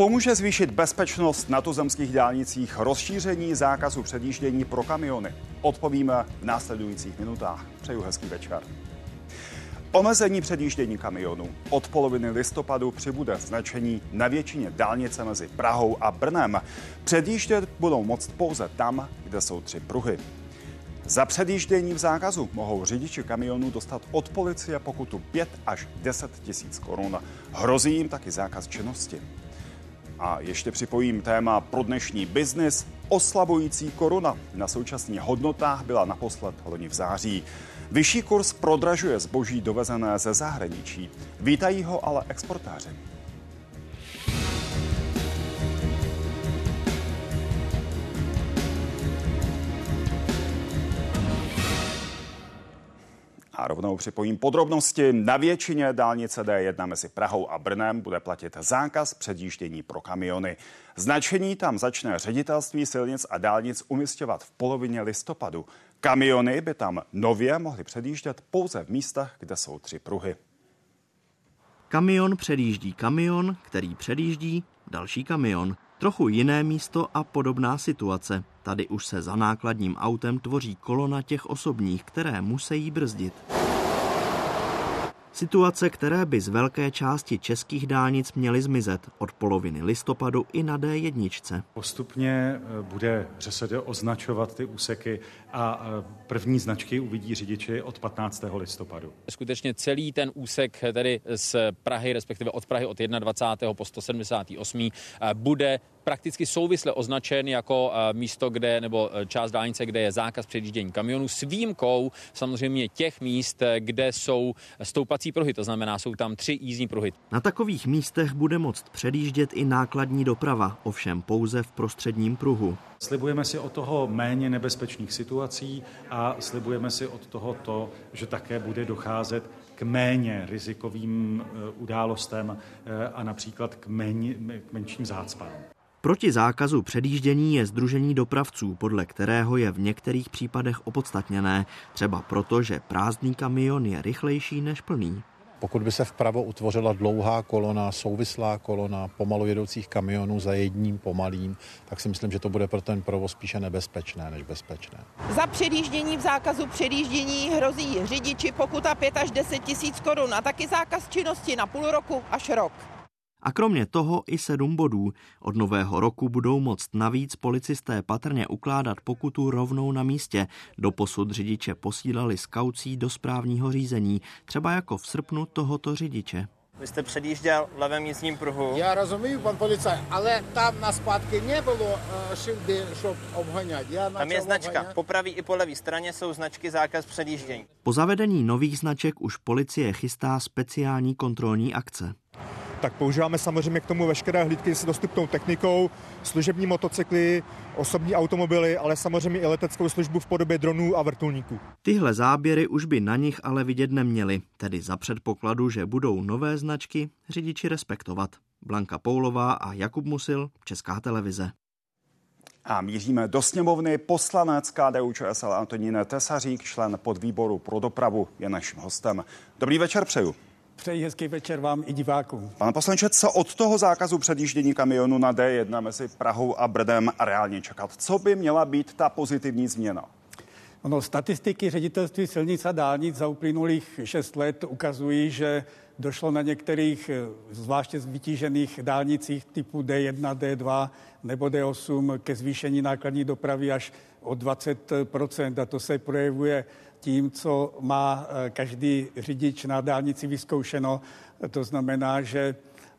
Pomůže zvýšit bezpečnost na tuzemských dálnicích rozšíření zákazu předjíždění pro kamiony? Odpovíme v následujících minutách. Přeju hezký večer. Omezení předjíždění kamionů. Od poloviny listopadu přibude značení na většině dálnice mezi Prahou a Brnem. Předjíždět budou moct pouze tam, kde jsou tři pruhy. Za předjíždění v zákazu mohou řidiči kamionů dostat od policie pokutu 5 až 10 tisíc korun. Hrozí jim taky zákaz činnosti. A ještě připojím téma pro dnešní biznis. Oslabující koruna na současných hodnotách byla naposled loni v září. Vyšší kurz prodražuje zboží dovezené ze zahraničí. Vítají ho ale exportáři. A rovnou připojím podrobnosti. Na většině dálnice D1 mezi Prahou a Brnem bude platit zákaz předjíždění pro kamiony. Značení tam začne ředitelství silnic a dálnic umistovat v polovině listopadu. Kamiony by tam nově mohly předjíždět pouze v místech, kde jsou tři pruhy. Kamion předjíždí kamion, který předjíždí další kamion. Trochu jiné místo a podobná situace. Tady už se za nákladním autem tvoří kolona těch osobních, které musí brzdit. Situace, které by z velké části českých dálnic měly zmizet od poloviny listopadu i na D1. Postupně eh, bude ŘSD označovat ty úseky a eh, první značky uvidí řidiči od 15. listopadu. Skutečně celý ten úsek tedy z Prahy, respektive od Prahy od 21. po 178. Eh, bude prakticky souvisle označen jako místo, kde nebo část dálnice, kde je zákaz předjíždění kamionů s výjimkou samozřejmě těch míst, kde jsou stoupací pruhy, to znamená, jsou tam tři jízdní pruhy. Na takových místech bude moct předjíždět i nákladní doprava, ovšem pouze v prostředním pruhu. Slibujeme si od toho méně nebezpečných situací a slibujeme si od toho to, že také bude docházet k méně rizikovým e, událostem e, a například k, méně, k menším zácpám. Proti zákazu předjíždění je Združení dopravců, podle kterého je v některých případech opodstatněné, třeba proto, že prázdný kamion je rychlejší než plný. Pokud by se vpravo utvořila dlouhá kolona, souvislá kolona pomalu jedoucích kamionů za jedním pomalým, tak si myslím, že to bude pro ten provoz spíše nebezpečné než bezpečné. Za předjíždění v zákazu předjíždění hrozí řidiči pokuta 5 až 10 tisíc korun a taky zákaz činnosti na půl roku až rok. A kromě toho i sedm bodů. Od nového roku budou moct navíc policisté patrně ukládat pokutu rovnou na místě. Doposud řidiče posílali s kaucí do správního řízení, třeba jako v srpnu tohoto řidiče. Vy jste předjížděl v levém jízdním pruhu. Já rozumím, pan policaj, ale tam na zpátky nebylo eh, šildy, šob obhoňat. Já tam je značka. Obhoňat. Po pravý i po levý straně jsou značky zákaz předjíždění. Po zavedení nových značek už policie chystá speciální kontrolní akce tak používáme samozřejmě k tomu veškeré hlídky s dostupnou technikou, služební motocykly, osobní automobily, ale samozřejmě i leteckou službu v podobě dronů a vrtulníků. Tyhle záběry už by na nich ale vidět neměli, tedy za předpokladu, že budou nové značky řidiči respektovat. Blanka Poulová a Jakub Musil, Česká televize. A míříme do sněmovny. Poslanec KDU ČSL Antonín Tesařík, člen podvýboru pro dopravu, je naším hostem. Dobrý večer přeju. Přeji hezký večer vám i divákům. Pane poslanče, co od toho zákazu předjíždění kamionu na D1 mezi Prahou a Brdem reálně čekat? Co by měla být ta pozitivní změna? Ono, statistiky ředitelství silnic a dálnic za uplynulých 6 let ukazují, že došlo na některých eh, zvláště vytížených dálnicích typu D1, D2 nebo D8 ke zvýšení nákladní dopravy až o 20% a to se projevuje tím, co má eh, každý řidič na dálnici vyzkoušeno. To znamená, že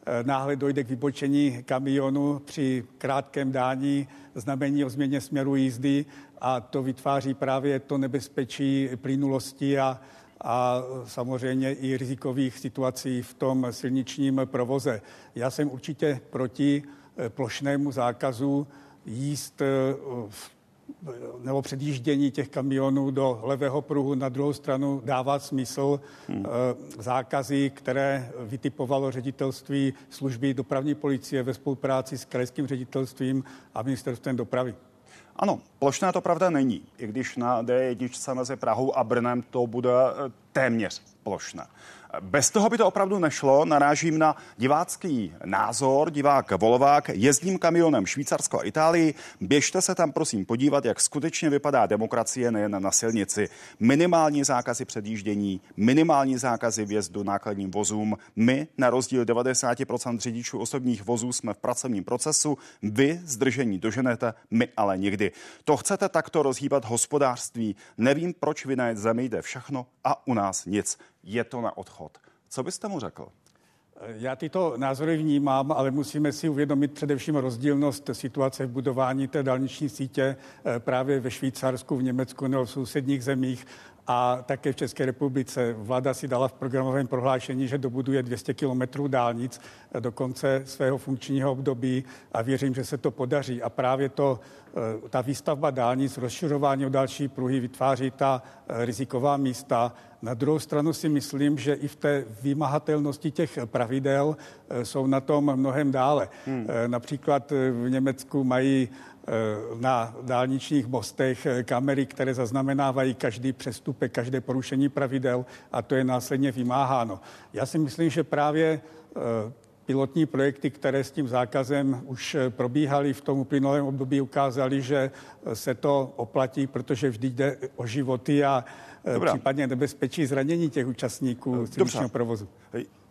eh, náhle dojde k vybočení kamionu při krátkém dání znamení o změně směru jízdy a to vytváří právě to nebezpečí plynulosti a, a samozřejmě i rizikových situací v tom silničním provoze. Já jsem určitě proti eh, plošnému zákazu jíst v nebo předjíždění těch kamionů do levého pruhu na druhou stranu dává smysl. Hmm. Eh, zákazy, které vytipovalo ředitelství služby dopravní policie ve spolupráci s krajským ředitelstvím a ministerstvem dopravy. Ano, plošné to pravda není, i když na D1 mezi Prahou a Brnem to bude eh, téměř plošné. Bez toho by to opravdu nešlo. Narážím na divácký názor. Divák Volovák, jezdím kamionem Švýcarsko a Itálii. Běžte se tam prosím podívat, jak skutečně vypadá demokracie nejen na silnici. Minimální zákazy předjíždění, minimální zákazy vjezdu nákladním vozům. My, na rozdíl 90% řidičů osobních vozů, jsme v pracovním procesu. Vy zdržení doženete, my ale nikdy. To chcete takto rozhýbat hospodářství. Nevím, proč vy na zemi jde všechno a u nás nic. Je to na odchod. Co byste mu řekl? Já tyto názory vnímám, ale musíme si uvědomit především rozdílnost situace v budování té dálniční sítě eh, právě ve Švýcarsku, v Německu nebo v sousedních zemích a také v České republice. Vláda si dala v programovém prohlášení, že dobuduje 200 kilometrů dálnic do konce svého funkčního období a věřím, že se to podaří. A právě to, eh, ta výstavba dálnic, rozšiřování o další pruhy vytváří ta eh, riziková místa. Na druhou stranu si myslím, že i v té vymahatelnosti těch pravidel eh, jsou na tom mnohem dále. Hmm. Například v Německu mají na dálničních mostech eh, kamery, které zaznamenávají každý přestupek, každé porušení pravidel a to je následně vymáháno. Já si myslím, že právě eh, pilotní projekty, které s tím zákazem už probíhaly v tom uplynulém období, ukázaly, že se to oplatí, protože vždy jde o životy a Dobrá. případně nebezpečí zranění těch účastníků silničního provozu.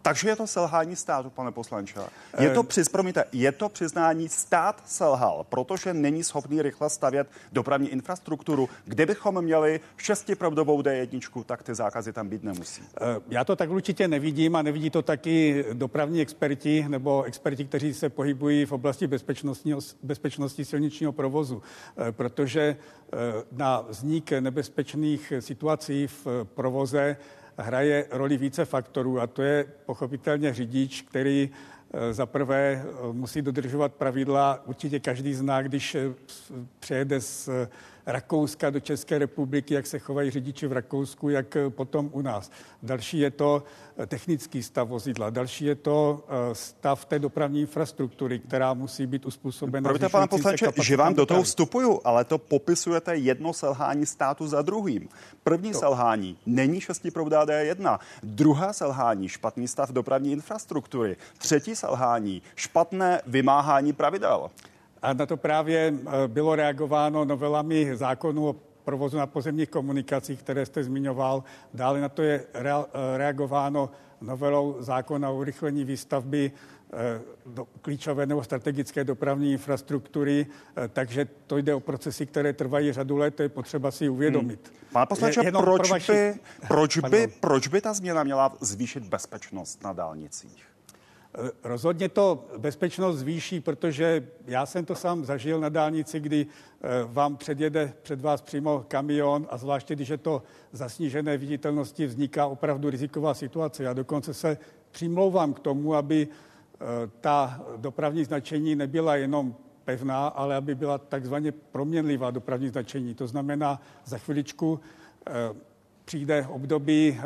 Takže je to selhání státu, pane poslanče. Je to, přiz, promiňte, je to přiznání, stát selhal, protože není schopný rychle stavět dopravní infrastrukturu. Kdybychom měli šestipravdovou D1, tak ty zákazy tam být nemusí. Eh, já to tak určitě nevidím a nevidí to taky dopravní experti nebo experti, kteří se pohybují v oblasti bezpečnosti, bezpečnosti silničního provozu, eh, protože eh, na vznik nebezpečných situací v provoze hraje roli více faktorů a to je pochopitelně řidič, který eh, za prvé eh, musí dodržovat pravidla. Určitě každý zná, když eh, přejede z Rakouska do České republiky, jak se chovají řidiči v Rakousku, jak potom u nás. Další je to technický stav vozidla, další je to stav té dopravní infrastruktury, která musí být uspůsobena. Promiňte, pane poslanče, že vám do toho vstupuju, ale to popisujete jedno selhání státu za druhým. První to. selhání není šestiproudá D1, druhá selhání špatný stav dopravní infrastruktury, třetí selhání špatné vymáhání pravidel. A na to právě eh, bylo reagováno novelami zákonu o provozu na pozemních komunikacích, které jste zmiňoval. Dále na to je eh, reagováno novelou zákona o urychlení výstavby eh, do klíčové nebo strategické dopravní infrastruktury, takže to jde o procesy, které trvají řadu let, to je potřeba si uvědomit. Hmm. Pane poslanče, proč, pro vaši... by, proč, by, proč by ta změna měla zvýšit bezpečnost na dálnicích? Rozhodně to bezpečnost zvýší, protože já jsem to sám zažil na dálnici, kdy eh, vám předjede před vás přímo kamion a zvláště, když je to za snížené viditelnosti, vzniká opravdu riziková situace. Já dokonce se přimlouvám k tomu, aby eh, ta dopravní značení nebyla jenom pevná, ale aby byla takzvaně proměnlivá dopravní značení. To znamená, za chviličku eh, přijde období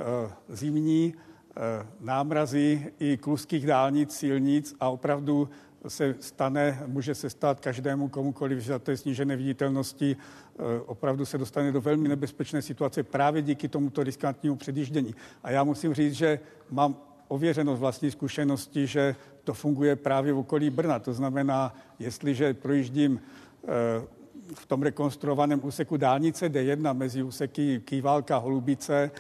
zimní, Eh, námrazy i kluských dálnic, silnic a opravdu se stane, může se stát každému komukoliv, že za té snížené viditelnosti eh, opravdu se dostane do velmi nebezpečné situace právě díky tomuto riskantnímu předjíždění. A já musím říct, že mám ověřeno z vlastní zkušenosti, že to funguje právě v okolí Brna. To znamená, jestliže projíždím eh, v tom rekonstruovaném úseku dálnice D1 mezi úseky Kývalka, Holubice,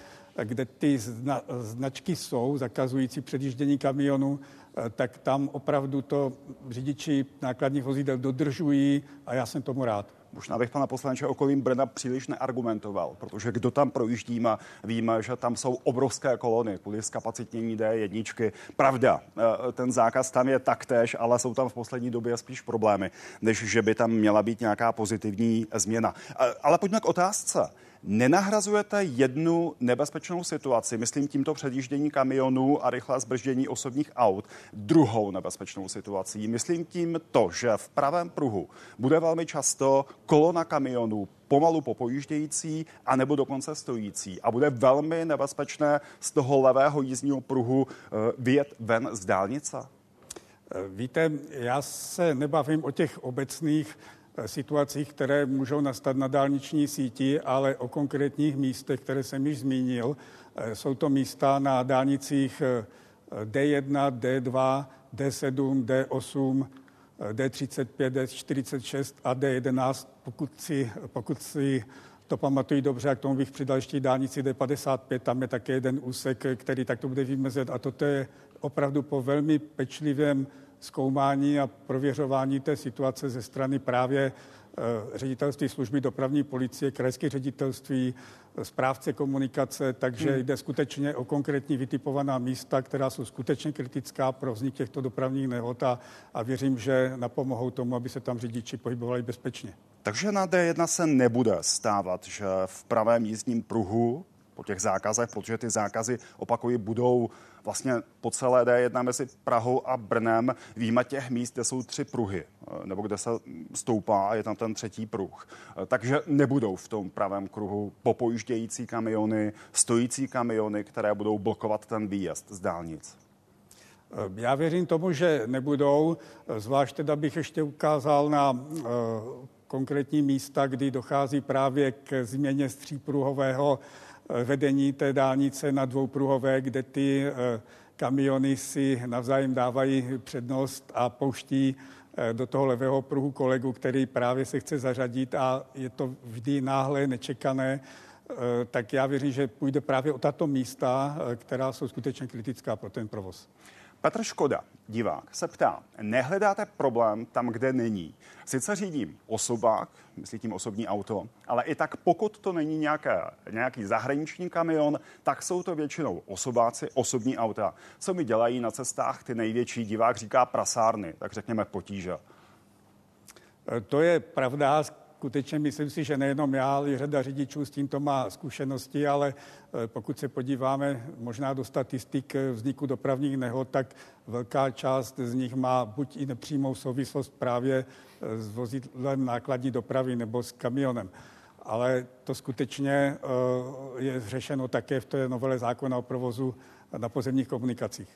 kde ty zna, značky jsou, zakazující předjíždění kamionu, eh, tak tam opravdu to řidiči nákladních vozidel dodržují a já jsem tomu rád. Možná bych pana poslanče okolím Brna příliš neargumentoval, protože kdo tam projíždí, víme, že tam jsou obrovské kolony kvůli zkapacitnění D1. Pravda, eh, ten zákaz tam je taktéž, ale jsou tam v poslední době spíš problémy, než že by tam měla být nějaká pozitivní změna. Eh, ale pojďme k otázce. Nenahrazujete jednu nebezpečnou situaci, myslím tímto předjíždění kamionů a rychlé zbrždění osobních aut, druhou nebezpečnou situací. Myslím tím to, že v pravém pruhu bude velmi často kolona kamionů pomalu popojíždějící a nebo dokonce stojící. A bude velmi nebezpečné z toho levého jízdního pruhu eh, vyjet ven z dálnice? Víte, já se nebavím o těch obecných situacích, které můžou nastat na dálniční síti, ale o konkrétních místech, které jsem již zmínil. Jsou to místa na dálnicích D1, D2, D7, D8, D35, D46 a D11, pokud si, pokud si to pamatují dobře, a k tomu bych přidal ještě dálnici D55, tam je také jeden úsek, který takto bude vymezet a toto je opravdu po velmi pečlivém zkoumání a prověřování té situace ze strany právě Eh, ředitelství služby dopravní policie, krajské ředitelství, správce komunikace, takže hmm. jde skutečně o konkrétní vytipovaná místa, která jsou skutečně kritická pro vznik těchto dopravních nehod a, a věřím, že napomohou tomu, aby se tam řidiči pohybovali bezpečně. Takže na D1 se nebude stávat, že v pravém jízdním pruhu po těch zákazech, protože ty zákazy, opakují, budou vlastně po celé D1 mezi Prahou a Brnem, výjima těch míst, kde jsou tři pruhy, eh, nebo kde se stoupá je tam ten třetí pruh. Eh, takže nebudou v tom pravém kruhu popojíždějící kamiony, stojící kamiony, které budou blokovat ten výjezd z dálnic. Eh, já věřím tomu, že nebudou, zvlášť teda bych ještě ukázal na konkrétní místa, kdy dochází právě k změně střípruhového vedení té dálnice na dvoupruhové, kde ty eh, kamiony si navzájem dávají přednost a pouští eh, do toho levého pruhu kolegu, který právě se chce zařadit a je to vždy náhle, nečekané, tak já věřím, že půjde právě o tato místa, která jsou skutečně kritická pro ten provoz. Petr Škoda, divák, se ptá, nehledáte problém tam, kde není. Sice řídím osobák, myslí tím osobní auto, ale i tak pokud to není nějaké, nějaký zahraniční kamion, tak jsou to většinou osobáci, osobní auta. Co mi dělají na cestách ty největší, divák říká prasárny, tak řekněme potíže. To je pravda, skutečně myslím si, že nejenom já, ale řada řidičů s tímto má zkušenosti, ale eh, pokud se podíváme možná do statistik eh, vzniku dopravních nehod, tak velká část z nich má buď i nepřímou souvislost právě eh, s vozidlem nákladní dopravy nebo s kamionem. Ale to skutečně je řešeno také v té novele zákona o provozu na pozemních komunikacích.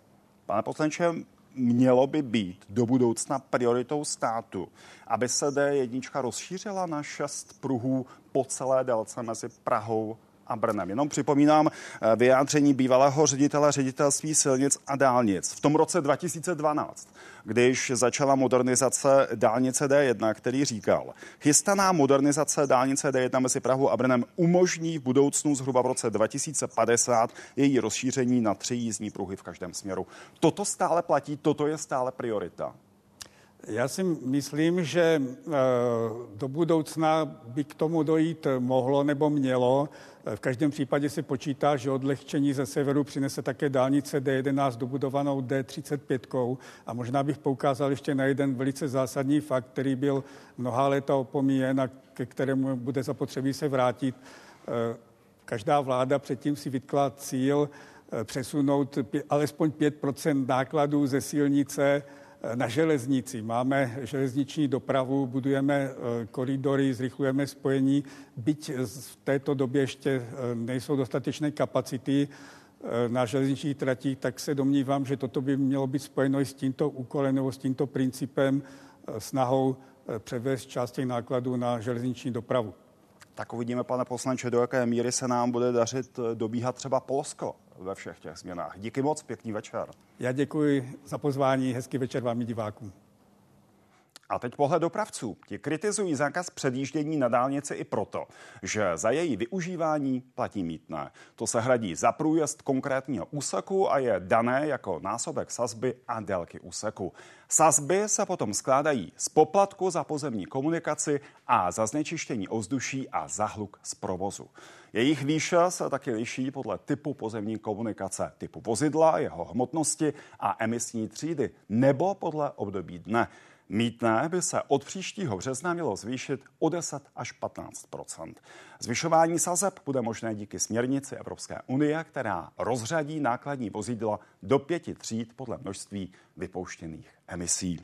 Pane poslanče, mělo by být do budoucna prioritou státu, aby se D1 rozšířila na šest pruhů po celé délce mezi Prahou a Brnem. Jenom připomínám eh, vyjádření bývalého ředitele ředitelství silnic a dálnic v tom roce 2012, když začala modernizace dálnice D1, který říkal, chystaná modernizace dálnice D1 mezi Prahou a Brnem umožní v budoucnu zhruba v roce 2050 její rozšíření na tři jízdní pruhy v každém směru. Toto stále platí, toto je stále priorita. Já si myslím, že eh, do budoucna by k tomu dojít mohlo nebo mělo. Eh, v každém případě se počítá, že odlehčení ze severu přinese také dálnice D11 dobudovanou D35. A možná bych poukázal ještě na jeden velice zásadní fakt, který byl mnoha léta opomíjen a ke kterému bude zapotřebí se vrátit. Eh, každá vláda předtím si vytkla cíl přesunout alespoň 5% nákladů ze silnice na železnici. Máme železniční dopravu, budujeme eh, koridory, zrychlujeme spojení, byť v této době ještě eh, nejsou dostatečné kapacity eh, na železničních tratích, tak se domnívám, že toto by mělo být spojeno i s tímto úkolem nebo s tímto principem, snahou převést část těch nákladů na železniční dopravu. Tak uvidíme, pane poslanče, do jaké míry se nám bude dařit dobíhat třeba Polsko ve všech těch změnách. Díky moc, pěkný večer. Já děkuji za pozvání, hezký večer vám i divákům. A teď pohled dopravců. Ti kritizují zákaz předjíždění na dálnici i proto, že za její využívání platí mítné. To se hradí za průjezd konkrétního úseku a je dané jako násobek sazby a délky úseku. Sazby se potom skládají z poplatku za pozemní komunikaci a za znečištění ovzduší a za hluk z provozu. Jejich výše se taky liší podle typu pozemní komunikace, typu vozidla, jeho hmotnosti a emisní třídy nebo podle období dne. Mítné by se od příštího března mělo zvýšit o 10 až 15% Zvyšování sazeb bude možné díky směrnici Evropské unie, která rozřadí nákladní vozidla do pěti tříd podle množství vypouštěných emisí.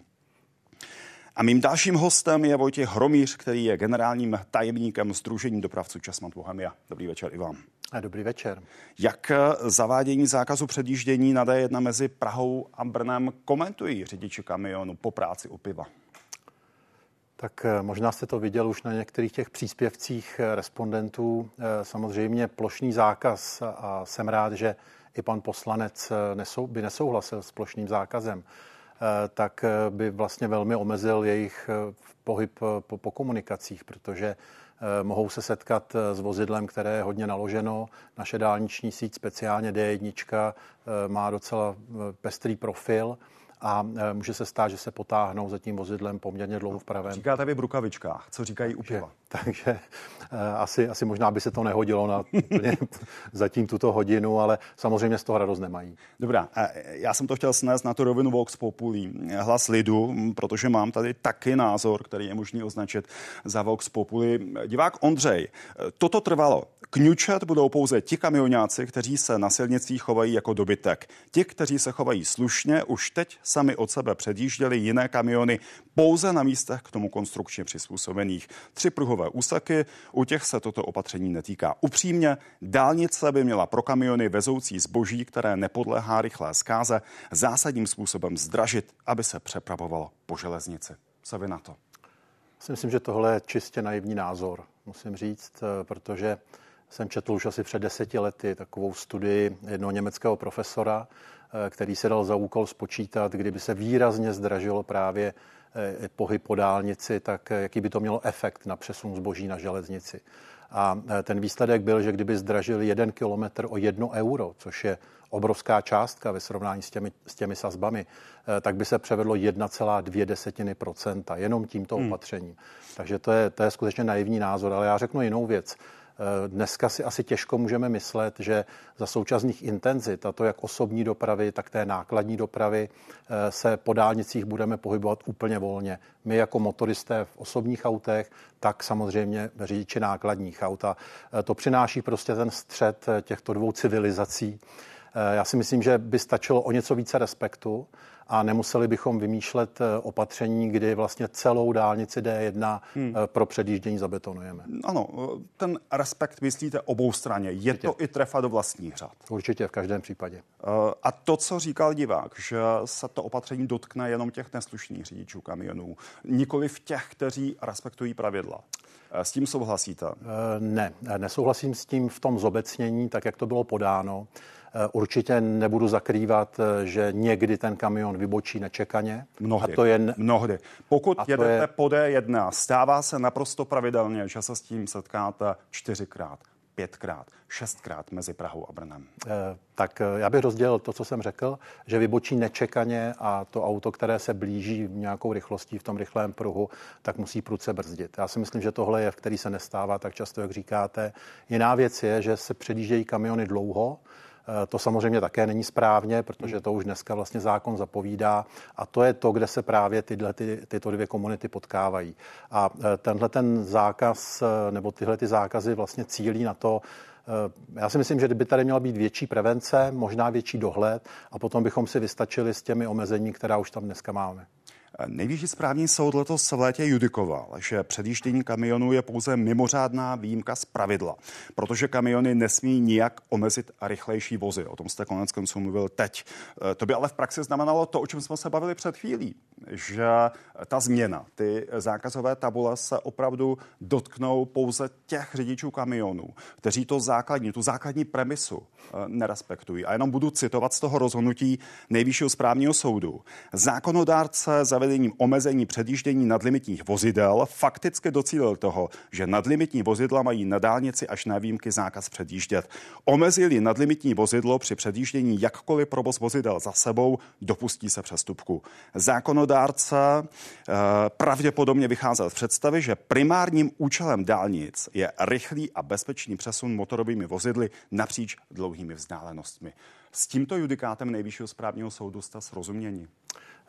A mým dalším hostem je Vojtěch Hromíř, který je generálním tajemníkem Združení dopravců Časman Bohemia. Dobrý večer i vám. A dobrý večer. Jak zavádění zákazu předjíždění na D1 mezi Prahou a Brnem komentují řidiči kamionu po práci u piva? Tak eh, možná jste to viděl už na některých těch příspěvcích eh, respondentů. Eh, samozřejmě plošný zákaz a jsem rád, že i pan poslanec by nesouhlasil s plošným zákazem, tak by vlastně velmi omezil jejich pohyb po, po komunikacích, protože mohou se setkat s vozidlem, které je hodně naloženo. Naše dálniční síť, speciálně D1, má docela pestrý profil a může se stát, že se potáhnou za tím vozidlem poměrně dlouho v pravém. Říkáte vy brukavičkách, co říkají u piva? Takže e, asi, asi možná by se to nehodilo na zatím tuto hodinu, ale samozřejmě z toho radost nemají. Dobrá, já jsem to chtěl snést na tu rovinu Vox Populi, hlas lidu, protože mám tady taky názor, který je možný označit za Vox Populi. Divák Ondřej, toto trvalo. Kňučet budou pouze ti kamionáci, kteří se na silnicích chovají jako dobytek. Ti, kteří se chovají slušně, už teď sami od sebe předjížděli jiné kamiony pouze na místech k tomu konstrukčně přizpůsobených. Tři pruhové úseky, u těch se toto opatření netýká. Upřímně, dálnice by měla pro kamiony vezoucí zboží, které nepodléhá rychlé zkáze, zásadním způsobem zdražit, aby se přepravovalo po železnici. Co vy na to? Myslím, že tohle je čistě naivní názor, musím říct, eh, protože jsem četl už asi před deseti lety takovou studii jednoho německého profesora, Eh, který se dal za úkol spočítat, kdyby se výrazně zdražilo právě eh, pohyb po dálnici, tak eh, jaký by to mělo efekt na přesun zboží na železnici. A ten výsledek byl, že kdyby zdražili jeden kilometr o jedno euro, což je obrovská částka ve srovnání s těmi, s těmi sazbami, tak by se převedlo 1,2 desetiny procenta jenom tímto hmm. opatřením. Takže to je, to je skutečně naivní názor. Ale já řeknu jinou věc. Eh, dneska si asi těžko můžeme myslet, že za současných intenzit, a to jak osobní dopravy, tak té nákladní dopravy, eh, se po dálnicích budeme pohybovat úplně volně. My jako motoristé v osobních autech, tak samozřejmě řidiči nákladních aut. A eh, to přináší prostě ten střed těchto dvou civilizací. Já si myslím, že by stačilo o něco více respektu a nemuseli bychom vymýšlet eh, opatření, kdy vlastně celou dálnici D1 hmm. Eh, pro předjíždění zabetonujeme. Ano, eh, ten respekt myslíte obou straně. Je Určitě. to i trefa do vlastních řad? Určitě, v každém případě. A to, co říkal divák, že se to opatření dotkne jenom těch neslušných řidičů kamionů, nikoli v těch, kteří respektují pravidla. S tím souhlasíte? Ne, nesouhlasím s tím v tom zobecnění, tak jak to bylo podáno. Eh, určitě nebudu zakrývat, eh, že někdy ten kamion vybočí nečekaně. Mnohdy. A to je... Mnohdy. Pokud a jedete je... po D1, stává se naprosto pravidelně, že se s tím setkáte čtyřikrát pětkrát, šestkrát mezi Prahou a Brnem. Eh, tak já bych rozdělil to, co jsem řekl, že vybočí nečekaně a to auto, které se blíží nějakou rychlostí v tom rychlém pruhu, tak musí prudce brzdit. Já si myslím, že tohle je, v který se nestává tak často, jak říkáte. Jiná věc je, že se předjíždějí kamiony dlouho, to samozřejmě také není správně, protože to už dneska vlastně zákon zapovídá a to je to, kde se právě tyhle, ty, tyto dvě komunity potkávají. A eh, tenhle ten zákaz eh, nebo tyhle ty zákazy vlastně cílí na to, já si myslím, že by tady měla být větší prevence, možná větší dohled a potom bychom si vystačili s těmi omezení, která už tam dneska máme. Nejvyšší správní soud letos v létě judikoval, že předjíždění kamionů je pouze mimořádná výjimka z pravidla, protože kamiony nesmí nijak omezit rychlejší vozy. O tom jste konec konců mluvil teď. E, to by ale v praxi znamenalo to, o čem jsme se bavili před chvílí, že ta změna, ty zákazové tabule se opravdu dotknou pouze těch řidičů kamionů, kteří to základní, tu základní premisu e, nerespektují. A jenom budu citovat z toho rozhodnutí Nejvyššího správního soudu. Zákonodárce zavedením omezení předjíždění nadlimitních vozidel fakticky docílil toho, že nadlimitní vozidla mají na dálnici až na výjimky zákaz předjíždět. Omezili nadlimitní vozidlo při předjíždění jakkoliv provoz vozidel za sebou, dopustí se přestupku. Zákonodárce eh, pravděpodobně vycházel z představy, že primárním účelem dálnic je rychlý a bezpečný přesun motorovými vozidly napříč dlouhými vzdálenostmi. S tímto judikátem Nejvyššího správního soudu jste srozuměni.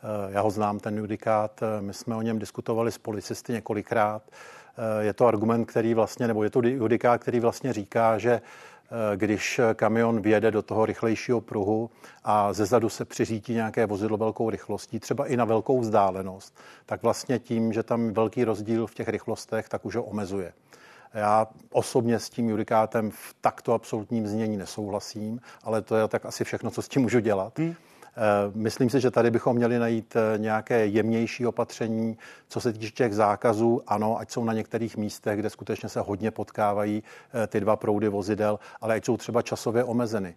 Eh, já ho znám, ten judikát, eh, my jsme o něm diskutovali s policisty několikrát. Eh, je to argument, který vlastně, nebo je to judikát, který vlastně říká, že když kamion vjede do toho rychlejšího pruhu a ze zadu se přiřítí nějaké vozidlo velkou rychlostí, třeba i na velkou vzdálenost, tak vlastně tím, že tam velký rozdíl v těch rychlostech, tak už ho omezuje. Já osobně s tím judikátem v takto absolutním znění nesouhlasím, ale to je tak asi všechno, co s tím můžu dělat. Hmm. Myslím si, že tady bychom měli najít nějaké jemnější opatření, co se týče těch zákazů. Ano, ať jsou na některých místech, kde skutečně se hodně potkávají ty dva proudy vozidel, ale ať jsou třeba časově omezeny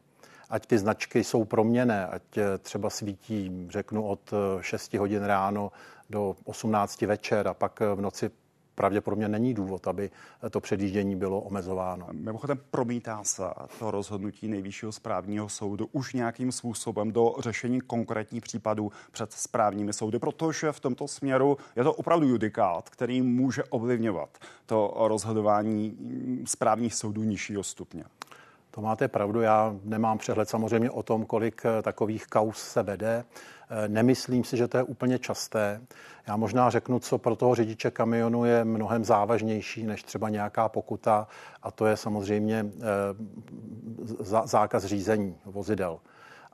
ať ty značky jsou proměné, ať třeba svítí, řeknu, od 6 hodin ráno do 18 večer a pak v noci pravděpodobně není důvod, aby to předjíždění bylo omezováno. Mimochodem promítá se to rozhodnutí nejvyššího správního soudu už nějakým způsobem do řešení konkrétních případů před správními soudy, protože v tomto směru je to opravdu judikát, který může ovlivňovat to rozhodování správních soudů nižšího stupně. To máte pravdu, já nemám přehled samozřejmě o tom, kolik takových kaus se vede. Nemyslím si, že to je úplně časté. Já možná řeknu, co pro toho řidiče kamionu je mnohem závažnější než třeba nějaká pokuta, a to je samozřejmě eh, zákaz řízení vozidel.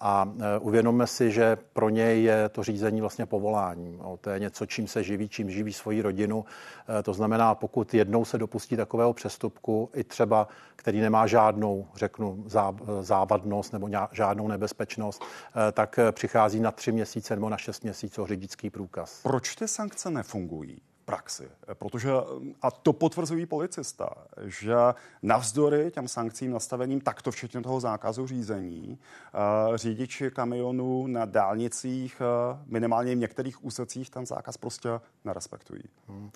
A e, uvědomme si, že pro něj je to řízení vlastně povolání. To je něco, čím se živí, čím živí svoji rodinu. E, to znamená, pokud jednou se dopustí takového přestupku, i třeba, který nemá žádnou, řeknu, závadnost nebo žádnou nebezpečnost, e, tak přichází na tři měsíce nebo na šest měsíců řidičský průkaz. Proč ty sankce nefungují? Praxi. Protože, a to potvrzují policista, že navzdory těm sankcím nastaveným takto, včetně toho zákazu řízení, eh, řidiči kamionů na dálnicích, eh, minimálně v některých úsecích, ten zákaz prostě nerespektují. Hmm.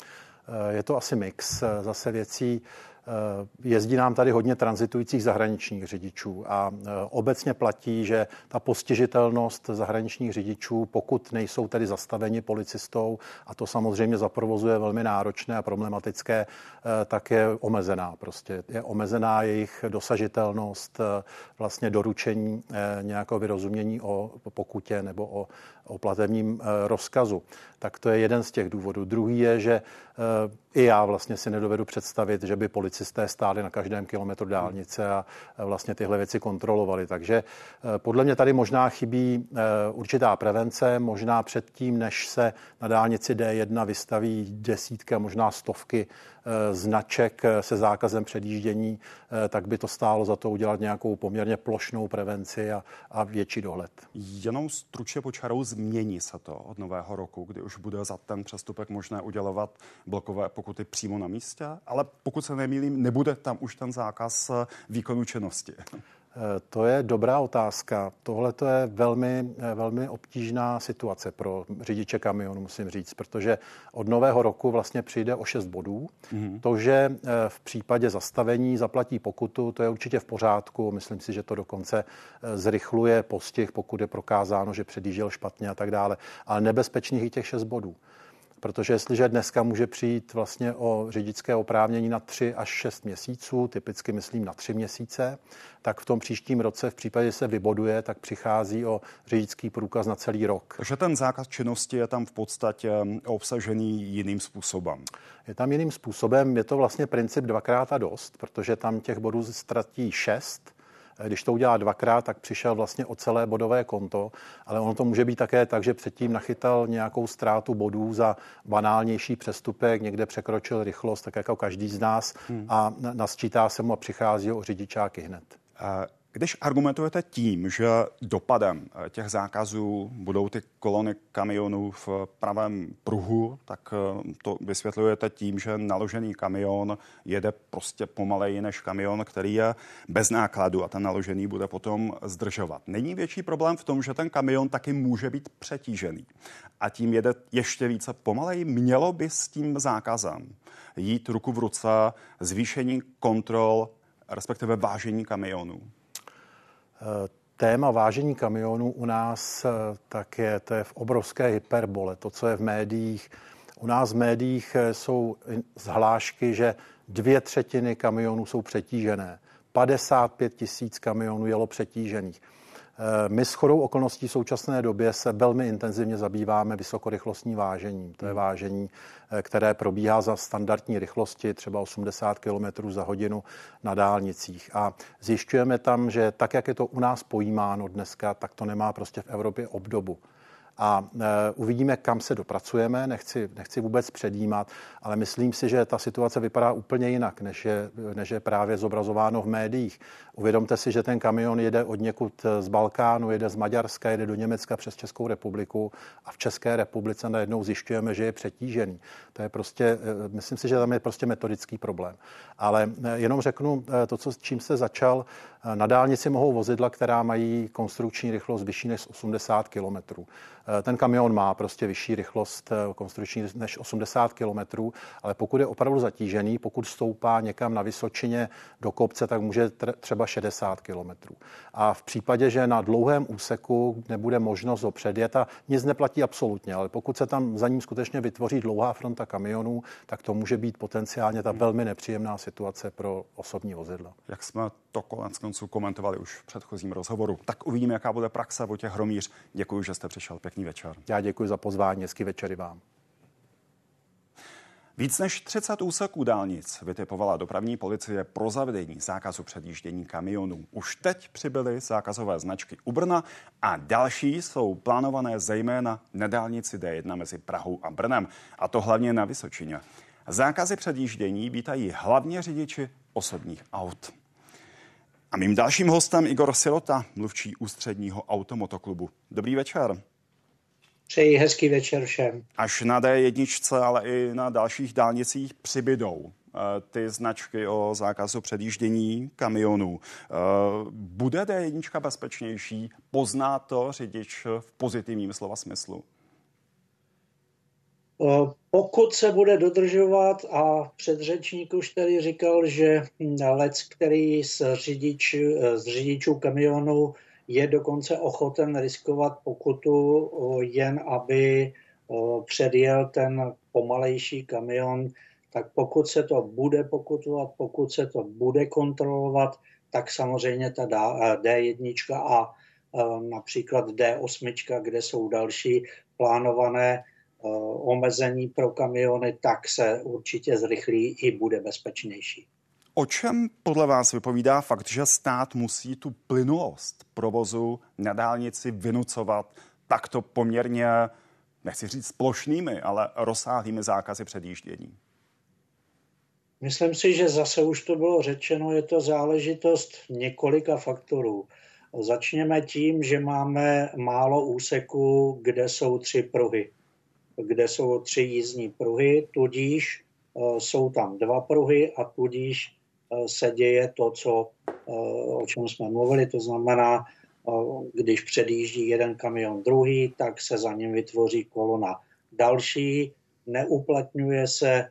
Eh, je to asi mix zase věcí. Eh, jezdí nám tady hodně transitujících zahraničních řidičů a eh, obecně platí, že ta postižitelnost zahraničních řidičů, pokud nejsou tedy zastaveni policistou, a to samozřejmě zaprovozuje velmi náročné a problematické, eh, tak je omezená. Prostě je omezená jejich dosažitelnost, vlastně doručení nějakého vyrozumění o pokutě nebo o, o platebním rozkazu. Tak to je jeden z těch důvodů. Druhý je, že i já vlastně si nedovedu představit, že by policisté stáli na každém kilometru dálnice a vlastně tyhle věci kontrolovali. Takže eh, podle mě tady možná chybí eh, určitá prevence, možná předtím, než se na dálnici D1 vystaví desítky možná stovky značek eh, se zákazem předjíždění, eh, tak by to stálo za to udělat nějakou poměrně plošnou prevenci a, a větší dohled. Jenom stručně počarou změní se to od nového roku, kdy už bude za ten přestupek možné udělovat blokové pokuty přímo na místě, ale pokud se nemýlím, nebude tam už ten zákaz výkonu činnosti. Eh, to je dobrá otázka. Tohle to je velmi, eh, velmi obtížná situace pro řidiče kamionu, musím říct, protože od nového roku vlastně přijde o 6 bodů. Mm-hmm. To, že eh, v případě zastavení zaplatí pokutu, to je určitě v pořádku. Myslím si, že to dokonce zrychluje postih, pokud je prokázáno, že předjížděl špatně a tak dále. Ale nebezpečných i těch 6 bodů. Protože jestliže dneska může přijít vlastně o řidičské oprávnění na 3 až 6 měsíců, typicky myslím na 3 měsíce, tak v tom příštím roce v případě, že se vyboduje, tak přichází o řidičský průkaz na celý rok. Takže ten zákaz činnosti je tam v podstatě obsažený jiným způsobem. Je tam jiným způsobem, je to vlastně princip dvakrát a dost, protože tam těch bodů ztratí šest, když to udělá dvakrát, tak přišel vlastně o celé bodové konto, ale ono to může být také tak, že předtím nachytal nějakou ztrátu bodů za banálnější přestupek, někde překročil rychlost, tak jako každý z nás hmm. a nasčítá se mu a přichází o řidičáky hned. Když argumentujete tím, že dopadem eh, těch zákazů budou ty kolony kamionů v pravém pruhu, tak eh, to vysvětlujete tím, že naložený kamion jede prostě pomaleji než kamion, který je bez nákladu a ten naložený bude potom zdržovat. Není větší problém v tom, že ten kamion taky může být přetížený a tím jede ještě více pomaleji. Mělo by s tím zákazem jít ruku v ruce zvýšení kontrol, respektive vážení kamionů. Téma vážení kamionů u nás eh, tak je, to je v obrovské hyperbole, to, co je v médiích. U nás v médiích eh, jsou zhlášky, že dvě třetiny kamionů jsou přetížené. 55 tisíc kamionů jelo přetížených. Eh, my s chodou okolností v současné době se velmi intenzivně zabýváme vysokorychlostní vážením. To je hmm. vážení, eh, které probíhá za standardní rychlosti, třeba 80 km za hodinu na dálnicích. A zjišťujeme tam, že tak, jak je to u nás pojímáno dneska, tak to nemá prostě v Evropě obdobu. A uvidíme, kam se dopracujeme. Nechci, nechci vůbec předjímat, ale myslím si, že ta situace vypadá úplně jinak, než je, než je právě zobrazováno v médiích. Uvědomte si, že ten kamion jede od někud z Balkánu, jede z Maďarska, jede do Německa přes Českou republiku a v České republice najednou zjišťujeme, že je přetížený. To je prostě, myslím si, že tam je prostě metodický problém. Ale jenom řeknu to, co, čím se začal. Na dálnici mohou vozidla, která mají konstrukční rychlost vyšší než 80 km. Ten kamion má prostě vyšší rychlost konstrukční než 80 km, ale pokud je opravdu zatížený, pokud stoupá někam na Vysočině do kopce, tak může třeba 60 km. A v případě, že na dlouhém úseku nebude možnost ho předjet, a nic neplatí absolutně, ale pokud se tam za ním skutečně vytvoří dlouhá fronta kamionů, tak to může být potenciálně ta velmi nepříjemná situace pro osobní vozidla. Jak jsme to konec konců komentovali už v předchozím rozhovoru. Tak uvidíme, jaká bude praxe. těch Hromíř, děkuji, že jste přišel. Pěkný večer. Já děkuji za pozvání. Hezký večer i vám. Víc než 30 úseků dálnic vytipovala dopravní policie pro zavedení zákazu předjíždění kamionů. Už teď přibyly zákazové značky u Brna a další jsou plánované zejména na dálnici D1 mezi Prahou a Brnem, a to hlavně na Vysočině. Zákazy předjíždění vítají hlavně řidiči osobních aut. A mým dalším hostem Igor Sirota, mluvčí ústředního automotoklubu. Dobrý večer. Přeji hezký večer všem. Až na D1, ale i na dalších dálnicích přibydou eh, ty značky o zákazu předjíždění kamionů. Eh, bude D1 bezpečnější? Pozná to řidič v pozitivním slova smyslu? Eh, pokud se bude dodržovat, a předřečník už tady říkal, že lec, který z, řidič, z řidičů kamionu je dokonce ochoten riskovat pokutu jen, aby předjel ten pomalejší kamion, tak pokud se to bude pokutovat, pokud se to bude kontrolovat, tak samozřejmě ta D1 a například D8, kde jsou další plánované omezení pro kamiony, tak se určitě zrychlí i bude bezpečnější. O čem podle vás vypovídá fakt, že stát musí tu plynulost provozu na dálnici vynucovat takto poměrně, nechci říct plošnými, ale rozsáhlými zákazy předjíždění? Myslím si, že zase už to bylo řečeno, je to záležitost několika faktorů. Začněme tím, že máme málo úseků, kde jsou tři pruhy, kde jsou tři jízdní pruhy, tudíž eh, jsou tam dva pruhy a tudíž se děje to, co, eh, o čem jsme mluvili, to znamená, eh, když předjíždí jeden kamion druhý, tak se za ním vytvoří kolona další, neuplatňuje se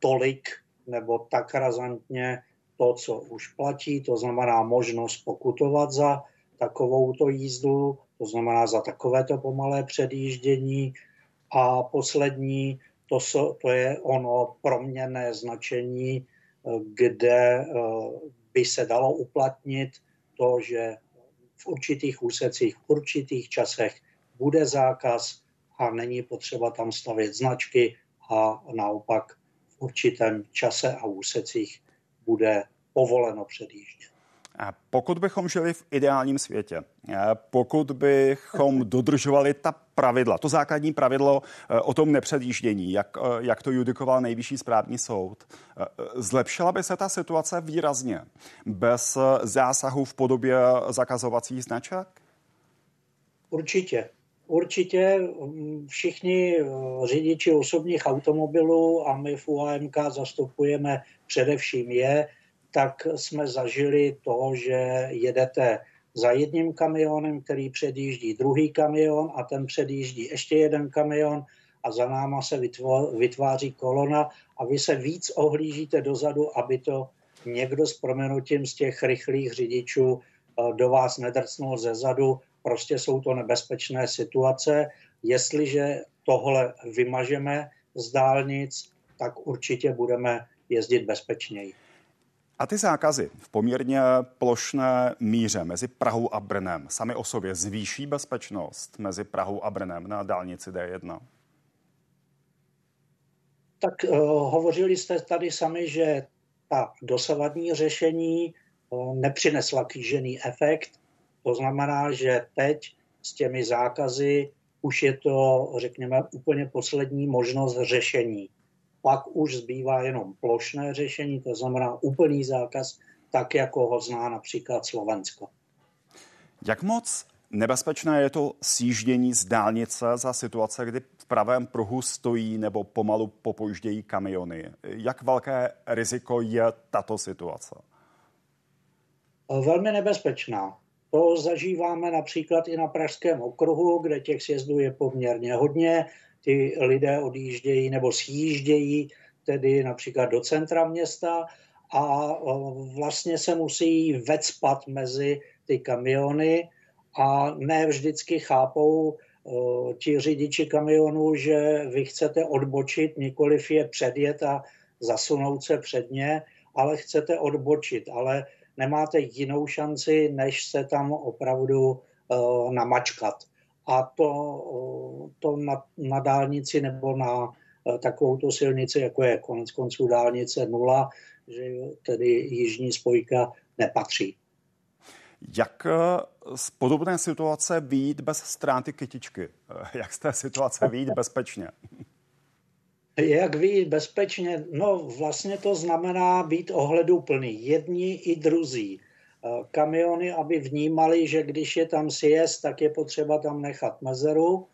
tolik nebo tak razantně to, co už platí, to znamená možnost pokutovat za takovouto jízdu, to znamená za takovéto pomalé předjíždění. A poslední, to, to je ono proměné značení kde eh, by se dalo uplatnit to, že v určitých úsecích, v určitých časech bude zákaz a není potřeba tam stavět značky a naopak v určitém čase a úsecích bude povoleno předjíždět. Pokud bychom žili v ideálním světě, pokud bychom dodržovali ta pravidla, to základní pravidlo e, o tom nepředjíždění, jak, e, jak to judikoval nejvyšší správní soud, zlepšila by se ta situace výrazně bez zásahu v podobě zakazovacích značek? Určitě. Určitě všichni řidiči osobních automobilů a my v UAMK zastupujeme především je, tak jsme zažili to, že jedete za jedním kamionem, který předjíždí druhý kamion a ten předjíždí ještě jeden kamion a za náma se vytváří kolona a vy se víc ohlížíte dozadu, aby to někdo s proměnutím z těch rychlých řidičů eh, do vás nedrcnul ze zadu. Prostě jsou to nebezpečné situace. Jestliže tohle vymažeme z dálnic, tak určitě budeme jezdit bezpečněji. A ty zákazy v poměrně plošné míře mezi Prahou a Brnem sami o sobě zvýší bezpečnost mezi Prahou a Brnem na dálnici D1? Tak uh, hovořili jste tady sami, že ta dosavadní řešení uh, nepřinesla kýžený efekt. To znamená, že teď s těmi zákazy už je to, řekněme, úplně poslední možnost řešení. Pak už zbývá jenom plošné řešení, to znamená úplný zákaz, tak jako ho zná například Slovensko. Jak moc nebezpečné je to sjíždění z dálnice za situace, kdy v pravém pruhu stojí nebo pomalu popoždějí kamiony? Jak velké riziko je tato situace? Velmi nebezpečná. To zažíváme například i na Pražském okruhu, kde těch sjezdů je poměrně hodně. Ty lidé odjíždějí nebo sjíždějí tedy například do centra města a vlastně se musí vecpat mezi ty kamiony a ne vždycky chápou ti řidiči kamionů, že vy chcete odbočit, nikoliv je předjet a zasunout se před ně, ale chcete odbočit. Ale nemáte jinou šanci, než se tam opravdu uh, namačkat. A to, to na, na dálnici nebo na uh, takovou tu silnici, jako je konec konců dálnice nula, že tedy jižní spojka nepatří. Jak z podobné situace výjít bez ztráty kytičky? Jak z té situace výjít bezpečně? Jak vyjít bezpečně? No vlastně to znamená být ohleduplný. Jedni i druzí. Eh, kamiony, aby vnímali, že když je tam sjezd, tak je potřeba tam nechat mezeru,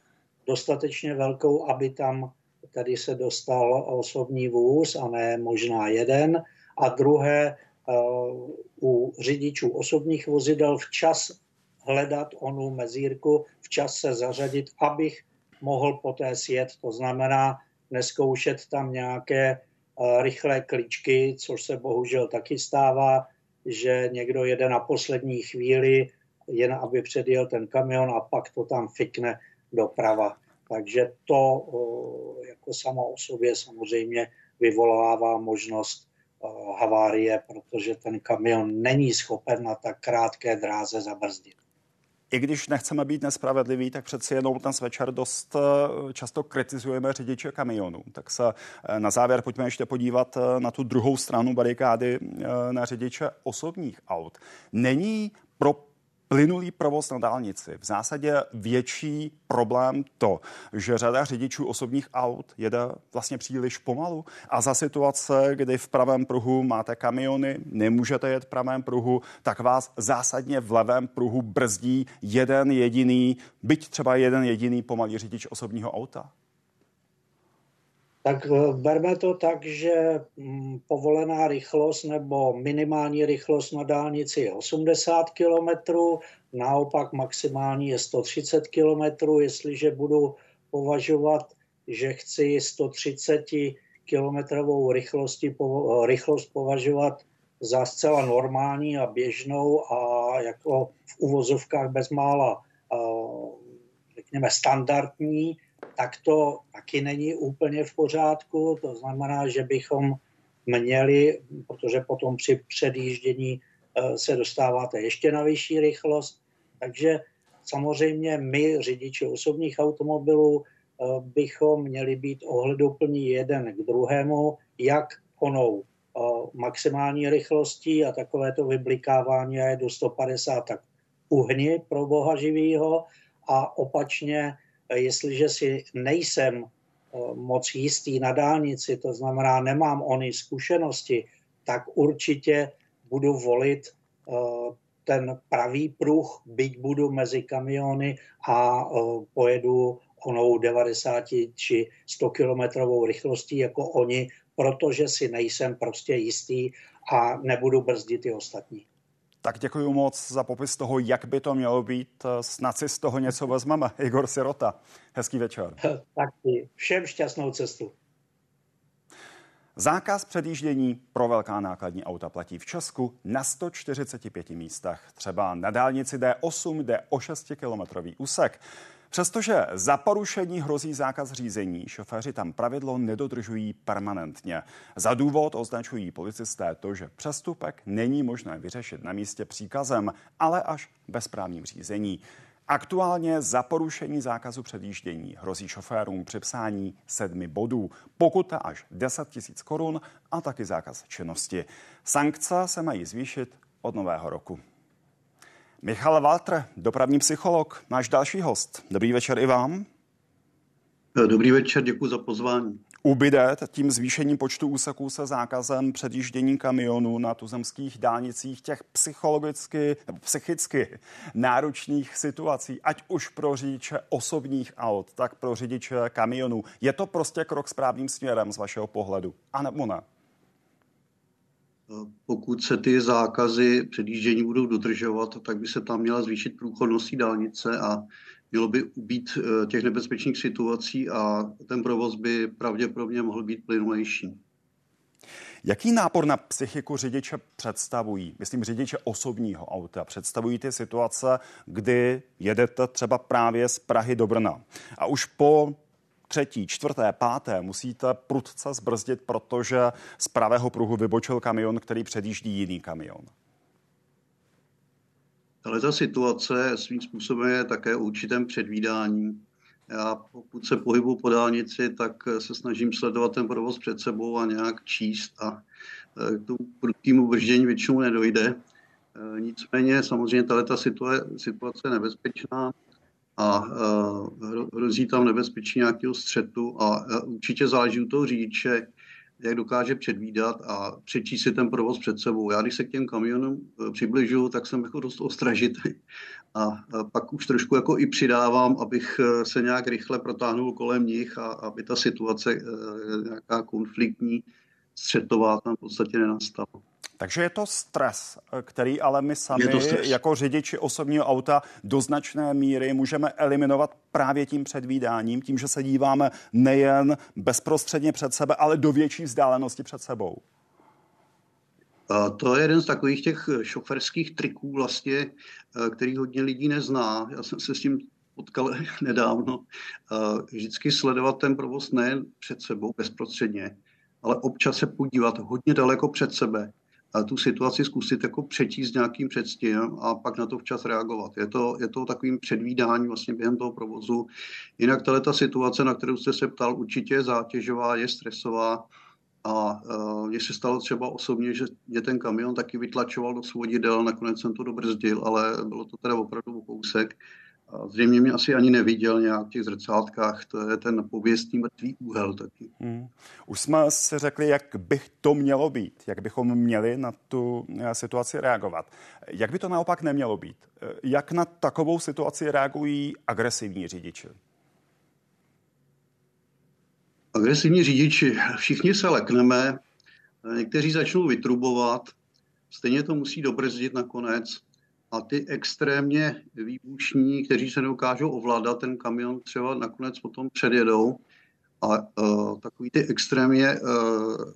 dostatečně velkou, aby tam tady se dostal osobní vůz a ne možná jeden. A druhé, eh, u řidičů osobních vozidel včas hledat onu mezírku, včas se zařadit, abych mohl poté sjet. To znamená, neskoušet tam nějaké eh, rychlé kličky, což se bohužel taky stává, že někdo jede na poslední chvíli, jen aby předjel ten kamion a pak to tam fikne doprava. Takže to jako samo o sobě samozřejmě vyvolává možnost havárie, protože ten kamion není schopen na tak krátké dráze zabrzdit i když nechceme být nespravedliví, tak přeci jenom dnes večer dost eh, často kritizujeme řidiče kamionů. Tak se eh, na závěr pojďme ještě podívat eh, na tu druhou stranu barikády na řidiče osobních aut. Není pro plynulý provoz na dálnici. V zásadě větší problém to, že řada řidičů osobních aut jede vlastně příliš pomalu a za situace, kdy v pravém pruhu máte kamiony, nemůžete jet v pravém pruhu, tak vás zásadně v levém pruhu brzdí jeden jediný, byť třeba jeden jediný pomalý řidič osobního auta tak eh, berme to tak, že mm, povolená rychlost nebo minimální rychlost na dálnici je 80 km, naopak maximální je 130 km. Jestliže budu považovat, že chci 130 kilometrovou rychlosti, rychlost považovat za zcela normální a běžnou a jako v uvozovkách bezmála eh, řekněme standardní, tak to taky není úplně v pořádku. To znamená, že bychom měli, protože potom při předjíždění eh, se dostáváte ještě na vyšší rychlost, takže samozřejmě my, řidiči osobních automobilů, eh, bychom měli být ohleduplní jeden k druhému, jak onou eh, maximální rychlostí a takovéto vyblikávání je do 150, tak uhni pro boha živýho a opačně jestliže si nejsem eh, moc jistý na dálnici, to znamená nemám ony zkušenosti, tak určitě budu volit eh, ten pravý pruh, byť budu mezi kamiony a eh, pojedu onou 90 či 100 kilometrovou rychlostí jako oni, protože si nejsem prostě jistý a nebudu brzdit ty ostatní. Tak děkuji moc za popis toho, jak by to mělo být. Snad si z toho něco vezmeme. Igor Sirota, hezký večer. Tak všem šťastnou cestu. Zákaz předjíždění pro velká nákladní auta platí v Česku na 145 místech. Třeba na dálnici D8 jde o 6-kilometrový úsek. Přestože za porušení hrozí zákaz řízení, šoféři tam pravidlo nedodržují permanentně. Za důvod označují policisté to, že přestupek není možné vyřešit na místě příkazem, ale až bezprávním řízení. Aktuálně za porušení zákazu předjíždění hrozí šoférům připsání sedmi bodů, pokuta až 10 tisíc korun a taky zákaz činnosti. Sankce se mají zvýšit od nového roku. Michal Walter, dopravní psycholog, náš další host. Dobrý večer i vám. Dobrý večer, děkuji za pozvání. Ubyde tím zvýšením počtu úseků se zákazem předjíždění kamionů na tuzemských dálnicích těch psychologicky nebo psychicky náročných situací, ať už pro řidiče osobních aut, tak pro řidiče kamionů. Je to prostě krok správným směrem z vašeho pohledu? A nebo ne? Pokud se ty zákazy předjíždění budou dodržovat, tak by se tam měla zvýšit průchodnost dálnice a mělo by být eh, těch nebezpečných situací a ten provoz by pravděpodobně mohl být plynulejší. Jaký nápor na psychiku řidiče představují? Myslím, řidiče osobního auta. Představují ty situace, kdy jedete třeba právě z Prahy do Brna. A už po třetí, čtvrté, páté musíte prudce zbrzdit, protože z pravého pruhu vybočil kamion, který předjíždí jiný kamion. Ale ta situace svým způsobem je také určitém předvídání. Já pokud se pohybu po dálnici, tak se snažím sledovat ten provoz před sebou a nějak číst a e, k tomu prudkému brždění většinou nedojde. E, nicméně samozřejmě tato situace je nebezpečná a e, hrozí tam nebezpečí nějakého střetu a určitě záleží u toho řidiče, jak dokáže předvídat a přečíst si ten provoz před sebou. Já když se k těm kamionům eh, přibližuju, tak jsem jako dost ostražitý a pak už trošku jako i přidávám, abych se nějak rychle protáhnul kolem nich a aby ta situace nějaká konfliktní, střetová tam v podstatě nenastala. Takže je to stres, který ale my sami jako řidiči osobního auta do značné míry můžeme eliminovat právě tím předvídáním, tím, že se díváme nejen bezprostředně před sebe, ale do větší vzdálenosti před sebou. To je jeden z takových těch šoferských triků vlastně, který hodně lidí nezná. Já jsem se s tím potkal nedávno. Vždycky sledovat ten provoz nejen před sebou bezprostředně, ale občas se podívat hodně daleko před sebe tu situaci zkusit jako přečíst nějakým předstihem a pak na to včas reagovat. Je to, je to takovým předvídání vlastně během toho provozu. Jinak ta situace, na kterou jste se ptal, určitě je zátěžová, je stresová a uh, mně se stalo třeba osobně, že mě ten kamion taky vytlačoval do svodidel, nakonec jsem to dobrzdil, ale bylo to teda opravdu kousek. A zřejmě mě asi ani neviděl nějak v těch zrcátkách, to je ten pověstný mrtvý úhel taky. Hmm. Už jsme si řekli, jak by to mělo být, jak bychom měli na tu eh, situaci reagovat. Jak by to naopak nemělo být? Eh, jak na takovou situaci reagují agresivní řidiči? Agresivní řidiči, všichni se lekneme, někteří začnou vytrubovat, stejně to musí dobrzdit nakonec a ty extrémně výbušní, kteří se nedokážou ovládat, ten kamion třeba nakonec potom předjedou a uh, takový ty extrémně uh,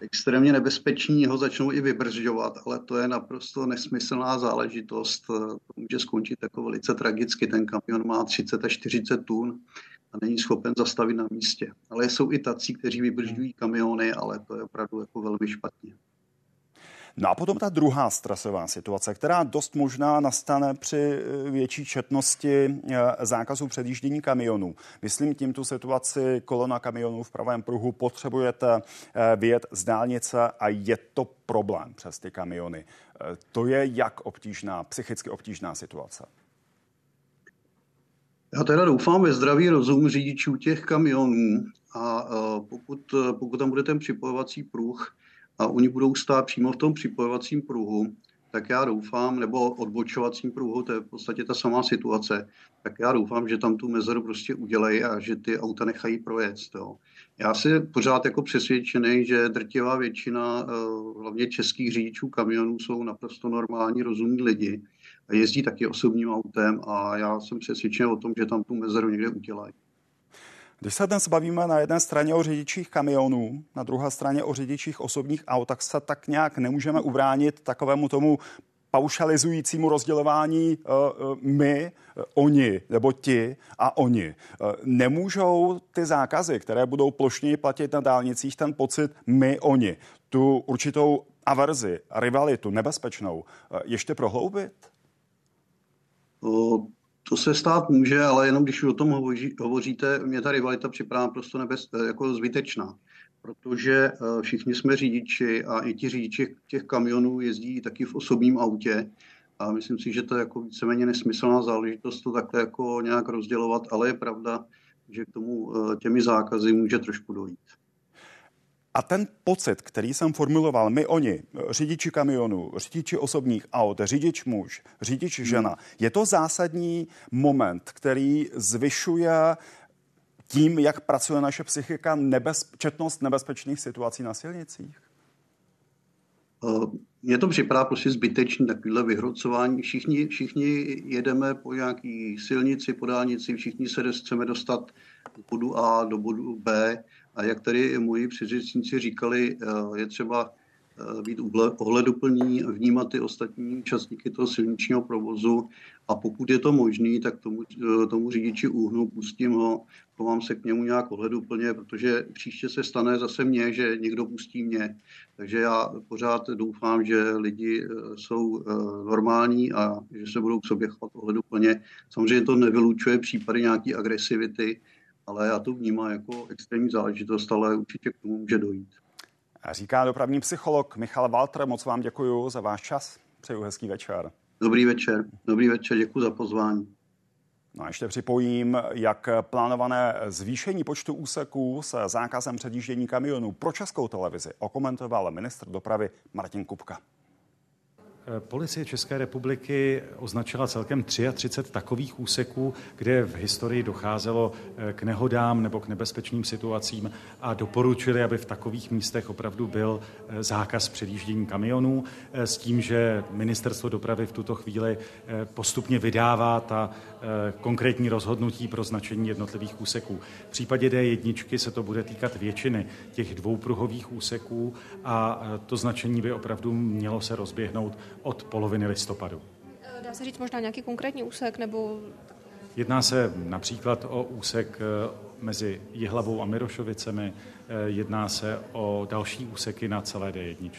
extrémně nebezpeční ho začnou i vybržďovat, ale to je naprosto nesmyslná záležitost. To může skončit jako velice tragicky. Ten kamion má 30 až 40 tun a není schopen zastavit na místě. Ale jsou i tací, kteří vybržďují kamiony, ale to je opravdu jako velmi špatně. No a potom ta druhá stresová situace, která dost možná nastane při eh, větší četnosti eh, zákazu předjíždění kamionů. Myslím tím tu situaci kolona kamionů v pravém pruhu, potřebujete eh, vyjet z dálnice a je to problém přes ty kamiony. To je jak obtížná, psychicky obtížná situace? Já teda doufám ve zdravý rozum řidičů těch kamionů a pokud, pokud tam bude ten připojovací pruh, a oni budou stát přímo v tom připojovacím pruhu, tak já doufám, nebo odbočovacím pruhu, to je v podstatě ta samá situace, tak já doufám, že tam tu mezeru prostě udělají a že ty auta nechají projet. Jo. Já si pořád jako přesvědčený, že drtivá většina eh, hlavně českých řidičů kamionů jsou naprosto normální, rozumní lidi a jezdí taky osobním autem a já jsem přesvědčen o tom, že tam tu mezeru někde udělají. Když se dnes bavíme na jedné straně o řidičích kamionů, na druhé straně o řidičích osobních aut, tak se tak nějak nemůžeme ubránit takovému tomu paušalizujícímu rozdělování uh, my, uh, oni, nebo ti a oni. Nemůžou ty zákazy, které budou plošněji platit na dálnicích, ten pocit my, oni, tu určitou averzi, rivalitu, nebezpečnou, ještě prohloubit? To se stát může, ale jenom když o tom hovoří, hovoříte, mě ta rivalita připadá prostě nebez, jako zbytečná. Protože eh, všichni jsme řidiči a i ti řidiči těch kamionů jezdí taky v osobním autě. A myslím si, že to je jako víceméně nesmyslná záležitost to takhle jako nějak rozdělovat, ale je pravda, že k tomu těmi zákazy může trošku dojít. A ten pocit, který jsem formuloval, my oni, řidiči kamionů, řidiči osobních aut, řidič muž, řidič žena, je to zásadní moment, který zvyšuje tím, jak pracuje naše psychika, nebezpečnost nebezpečných situací na silnicích? Eh, mně to připadá prostě zbytečný takovýhle vyhrocování. Všichni, všichni jedeme po nějaký silnici, po dálnici, všichni se chceme dostat do bodu A do bodu B. A jak tady moji předřečníci říkali, eh, je třeba Eh, být ohleduplní, vnímat ty ostatní účastníky toho silničního provozu a pokud je to možný, tak tomu, eh, tomu řidiči úhnu, pustím ho, chovám se k němu nějak ohleduplně, protože příště se stane zase mně, že někdo pustí mě. Takže já pořád doufám, že lidi jsou normální a že se budou k sobě chovat ohleduplně. Samozřejmě to nevylučuje případy nějaké agresivity, ale já to vnímám jako extrémní záležitost, ale určitě k tomu může dojít. Říká dopravní psycholog Michal Walter. Moc vám děkuji za váš čas. Přeju hezký večer. Dobrý večer. Dobrý večer, děkuji za pozvání. No a ještě připojím, jak plánované zvýšení počtu úseků se zákazem předjíždění kamionů pro českou televizi okomentoval ministr dopravy Martin Kupka. Policie České republiky označila celkem 33 takových úseků, kde v historii docházelo eh, k nehodám nebo k nebezpečným situacím a doporučili, aby v takových místech opravdu byl eh, zákaz předjíždění kamionů eh, s tím, že ministerstvo dopravy v tuto chvíli postupně vydává ta konkrétní rozhodnutí pro značení jednotlivých úseků. V případě D1 se to bude týkat většiny těch dvoupruhových úseků a to značení by opravdu mělo se rozběhnout od poloviny listopadu. Dá se říct možná nějaký konkrétní úsek nebo... Jedná se například o úsek eh, mezi Jihlavou a Mirošovicemi, eh, jedná se o další úseky na celé D1.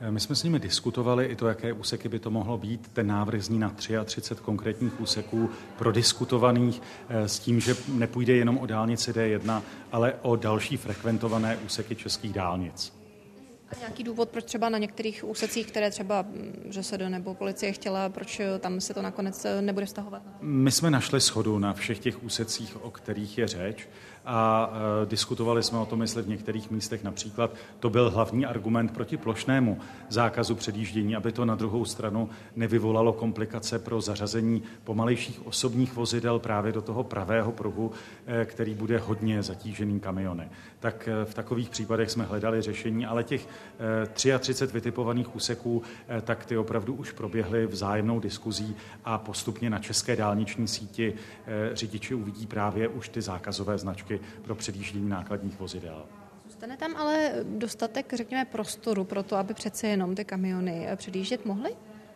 Eh, my jsme s nimi diskutovali i to, jaké úseky by to mohlo být. Ten návrh zní na 33 konkrétních úseků prodiskutovaných s tím, že nepůjde jenom o dálnici D1, ale o další frekventované úseky českých dálnic. A nějaký důvod, proč třeba na některých úsecích, které třeba mm, ŘSD nebo policie chtěla, proč eh, tam se to nakonec eh, nebude vztahovat? My jsme našli schodu na všech těch úsecích, o kterých je řeč a e, diskutovali jsme o tom, jestli v některých místech například to byl hlavní argument proti plošnému zákazu předjíždění, aby to na druhou stranu nevyvolalo komplikace pro zařazení pomalejších osobních vozidel právě do toho pravého pruhu, e, který bude hodně zatížený kamiony. Tak e, v takových případech jsme hledali řešení, ale těch 33 vytipovaných úseků, tak ty opravdu už proběhly vzájemnou diskuzí a postupně na české dálniční síti řidiči uvidí právě už ty zákazové značky pro předjíždění nákladních vozidel. Zůstane tam ale dostatek, řekněme, prostoru pro to, aby přece jenom ty kamiony předjíždět mohly?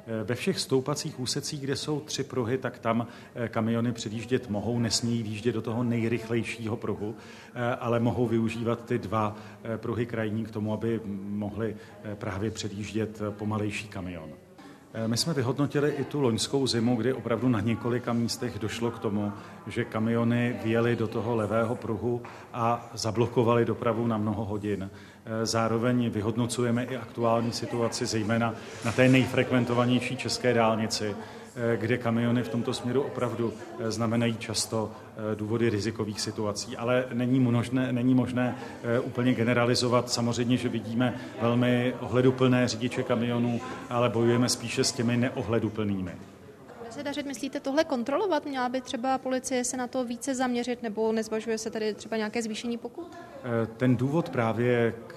Eh, ve všech stoupacích úsecích, kde jsou tři pruhy, tak tam eh, kamiony předjíždět mohou, nesmějí výjíždět do toho nejrychlejšího pruhu, eh, ale mohou využívat ty dva pruhy krajní k tomu, aby mohli právě předjíždět pomalejší kamion. Eh, my jsme vyhodnotili i tu loňskou zimu, kdy opravdu na několika místech došlo k tomu, že kamiony vjeli do toho levého pruhu a zablokovali dopravu na mnoho hodin. Eh, zároveň vyhodnocujeme i aktuální situaci, zejména na té nejfrekventovanější české dálnici, kde kamiony v tomto směru opravdu eh, znamenají často eh, důvody rizikových situací. Ale není možné, není možné úplně generalizovat. Samozřejmě, že vidíme velmi ohleduplné řidiče kamionů, ale bojujeme spíše s těmi neohleduplnými. Se dařit, myslíte, tohle kontrolovat? Měla by třeba policie se na to více zaměřit, nebo nezvažuje se tady třeba nějaké zvýšení pokud? Ten důvod právě k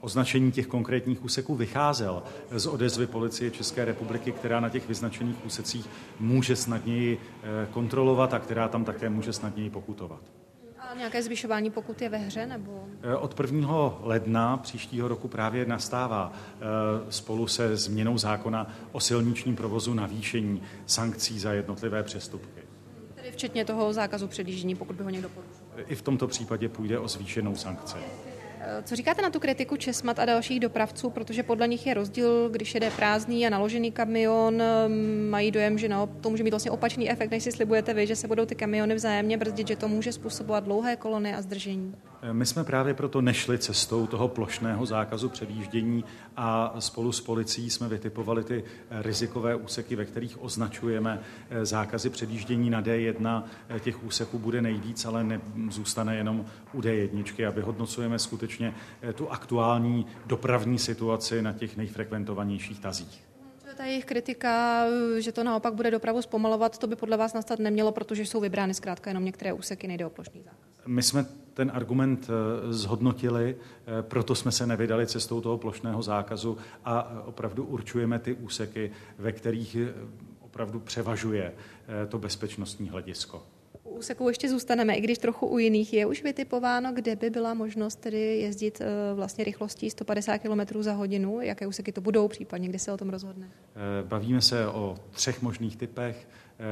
označení těch konkrétních úseků vycházel z odezvy policie České republiky, která na těch vyznačených úsecích může snadněji eh, kontrolovat a která tam také může snadněji pokutovat. A nějaké zvyšování pokud je ve hře? Nebo? Eh, od 1. ledna příštího roku právě nastává eh, spolu se změnou zákona o silničním provozu navýšení sankcí za jednotlivé přestupky. Tedy včetně toho zákazu předjíždění, pokud by ho někdo porušil. I v tomto případě půjde o zvýšenou sankci. Eh, co říkáte na tu kritiku Česmat a dalších dopravců, protože podle nich je rozdíl, když jede prázdný a naložený kamion, mm, mají dojem, že no, to může mít vlastně opačný efekt, než si slibujete vy, že se budou ty kamiony vzájemně brzdit, že to může způsobovat dlouhé kolony a zdržení. My jsme právě proto nešli cestou toho plošného zákazu předjíždění a spolu s policií jsme vytipovali ty rizikové úseky, ve kterých označujeme zákazy předjíždění na D1. Těch úseků bude nejvíc, ale nezůstane jenom u D1 a vyhodnocujeme skutečně tu aktuální dopravní situaci na těch nejfrekventovanějších tazích ta jejich kritika, že to naopak bude dopravu zpomalovat, to by podle vás nastat nemělo, protože jsou vybrány zkrátka jenom některé úseky, nejde o plošný zákaz. My jsme ten argument eh, zhodnotili, eh, proto jsme se nevydali cestou toho plošného zákazu a opravdu určujeme ty úseky, ve kterých eh, opravdu převažuje to bezpečnostní hledisko úseku ještě zůstaneme, i když trochu u jiných je už vytipováno, kde by byla možnost tedy jezdit eh, vlastně rychlostí 150 km za hodinu, jaké úseky to budou, případně kdy se o tom rozhodne? Eh, bavíme se o třech možných typech.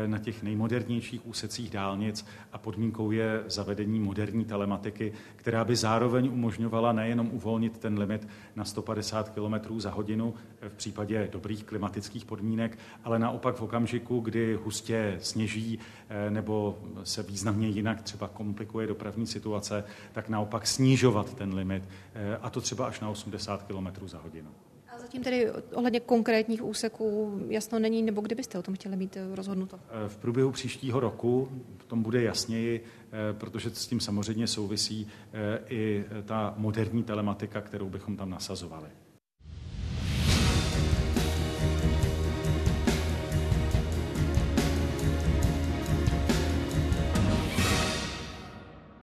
Na těch nejmodernějších úsecích dálnic a podmínkou je zavedení moderní telematiky, která by zároveň umožňovala nejenom uvolnit ten limit na 150 km za hodinu v případě dobrých klimatických podmínek, ale naopak v okamžiku, kdy hustě sněží eh, nebo se významně jinak třeba komplikuje dopravní situace, tak naopak snižovat ten limit eh, a to třeba až na 80 km za hodinu. Zatím tedy ohledně konkrétních úseků jasno není, nebo kdybyste o tom chtěli mít eh, rozhodnuto? V průběhu příštího roku v tom bude jasněji, eh, protože s tím samozřejmě souvisí eh, i ta moderní telematika, kterou bychom tam nasazovali.